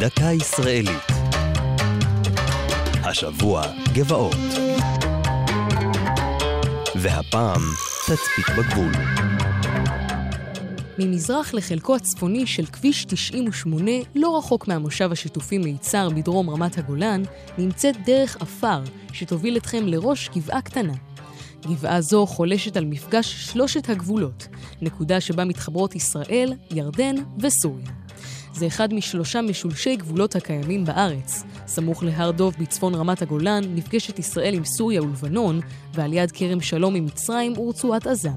דקה ישראלית. השבוע גבעות. והפעם תצפית בגבול. ממזרח לחלקו הצפוני של כביש 98, לא רחוק מהמושב השיתופי מיצר בדרום רמת הגולן, נמצאת דרך עפר שתוביל אתכם לראש גבעה קטנה. גבעה זו חולשת על מפגש שלושת הגבולות, נקודה שבה מתחברות ישראל, ירדן וסוריה. זה אחד משלושה משולשי גבולות הקיימים בארץ. סמוך להר דוב בצפון רמת הגולן נפגשת ישראל עם סוריה ולבנון, ועל יד כרם שלום עם מצרים ורצועת עזה.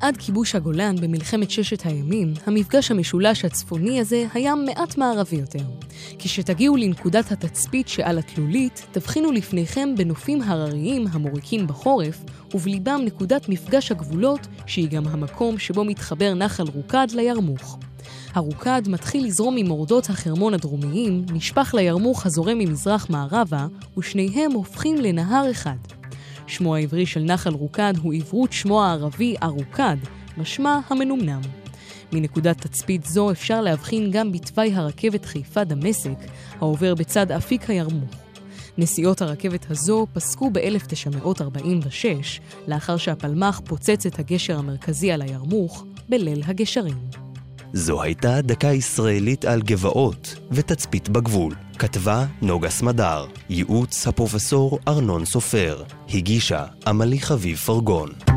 עד כיבוש הגולן במלחמת ששת הימים, המפגש המשולש הצפוני הזה היה מעט מערבי יותר. כשתגיעו לנקודת התצפית שעל התלולית, תבחינו לפניכם בנופים הרריים המוריקים בחורף, ובליבם נקודת מפגש הגבולות, שהיא גם המקום שבו מתחבר נחל רוקד לירמוך. הרוקד מתחיל לזרום ממורדות החרמון הדרומיים, נשפך לירמוך הזורם ממזרח מערבה, ושניהם הופכים לנהר אחד. שמו העברי של נחל רוקד הוא עברות שמו הערבי ארוקד, משמע המנומנם. מנקודת תצפית זו אפשר להבחין גם בתוואי הרכבת חיפה דמשק, העובר בצד אפיק הירמוך. נסיעות הרכבת הזו פסקו ב-1946, לאחר שהפלמ"ח פוצץ את הגשר המרכזי על הירמוך בליל הגשרים. זו הייתה דקה ישראלית על גבעות ותצפית בגבול. כתבה נוגה סמדר, ייעוץ הפרופסור ארנון סופר, הגישה עמלי חביב פרגון.